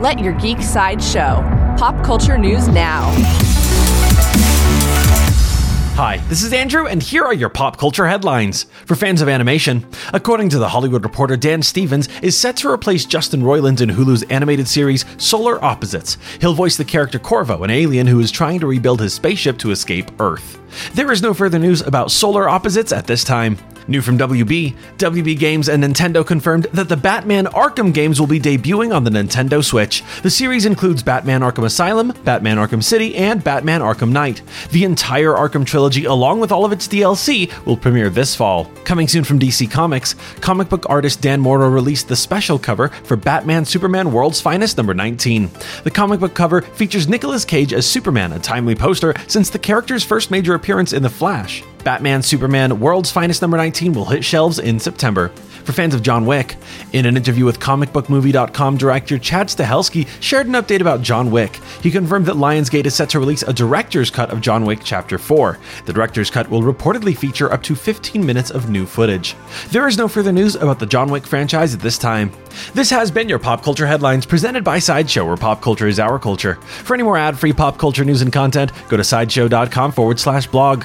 Let your geek side show. Pop culture news now. Hi, this is Andrew, and here are your pop culture headlines. For fans of animation, according to The Hollywood Reporter, Dan Stevens is set to replace Justin Roiland in Hulu's animated series Solar Opposites. He'll voice the character Korvo, an alien who is trying to rebuild his spaceship to escape Earth. There is no further news about Solar Opposites at this time. New from WB, WB Games and Nintendo confirmed that the Batman Arkham games will be debuting on the Nintendo Switch. The series includes Batman Arkham Asylum, Batman Arkham City, and Batman Arkham Knight. The entire Arkham trilogy, along with all of its DLC, will premiere this fall. Coming soon from DC Comics, comic book artist Dan Mora released the special cover for Batman Superman World's Finest number 19. The comic book cover features Nicolas Cage as Superman, a timely poster since the character's first major appearance in The Flash. Batman Superman World's Finest number 19 will hit shelves in September. For fans of John Wick, in an interview with comicbookmovie.com director Chad Stahelski shared an update about John Wick. He confirmed that Lionsgate is set to release a director's cut of John Wick Chapter 4. The director's cut will reportedly feature up to 15 minutes of new footage. There is no further news about the John Wick franchise at this time. This has been your Pop Culture Headlines presented by Sideshow, where pop culture is our culture. For any more ad free pop culture news and content, go to sideshow.com forward slash blog.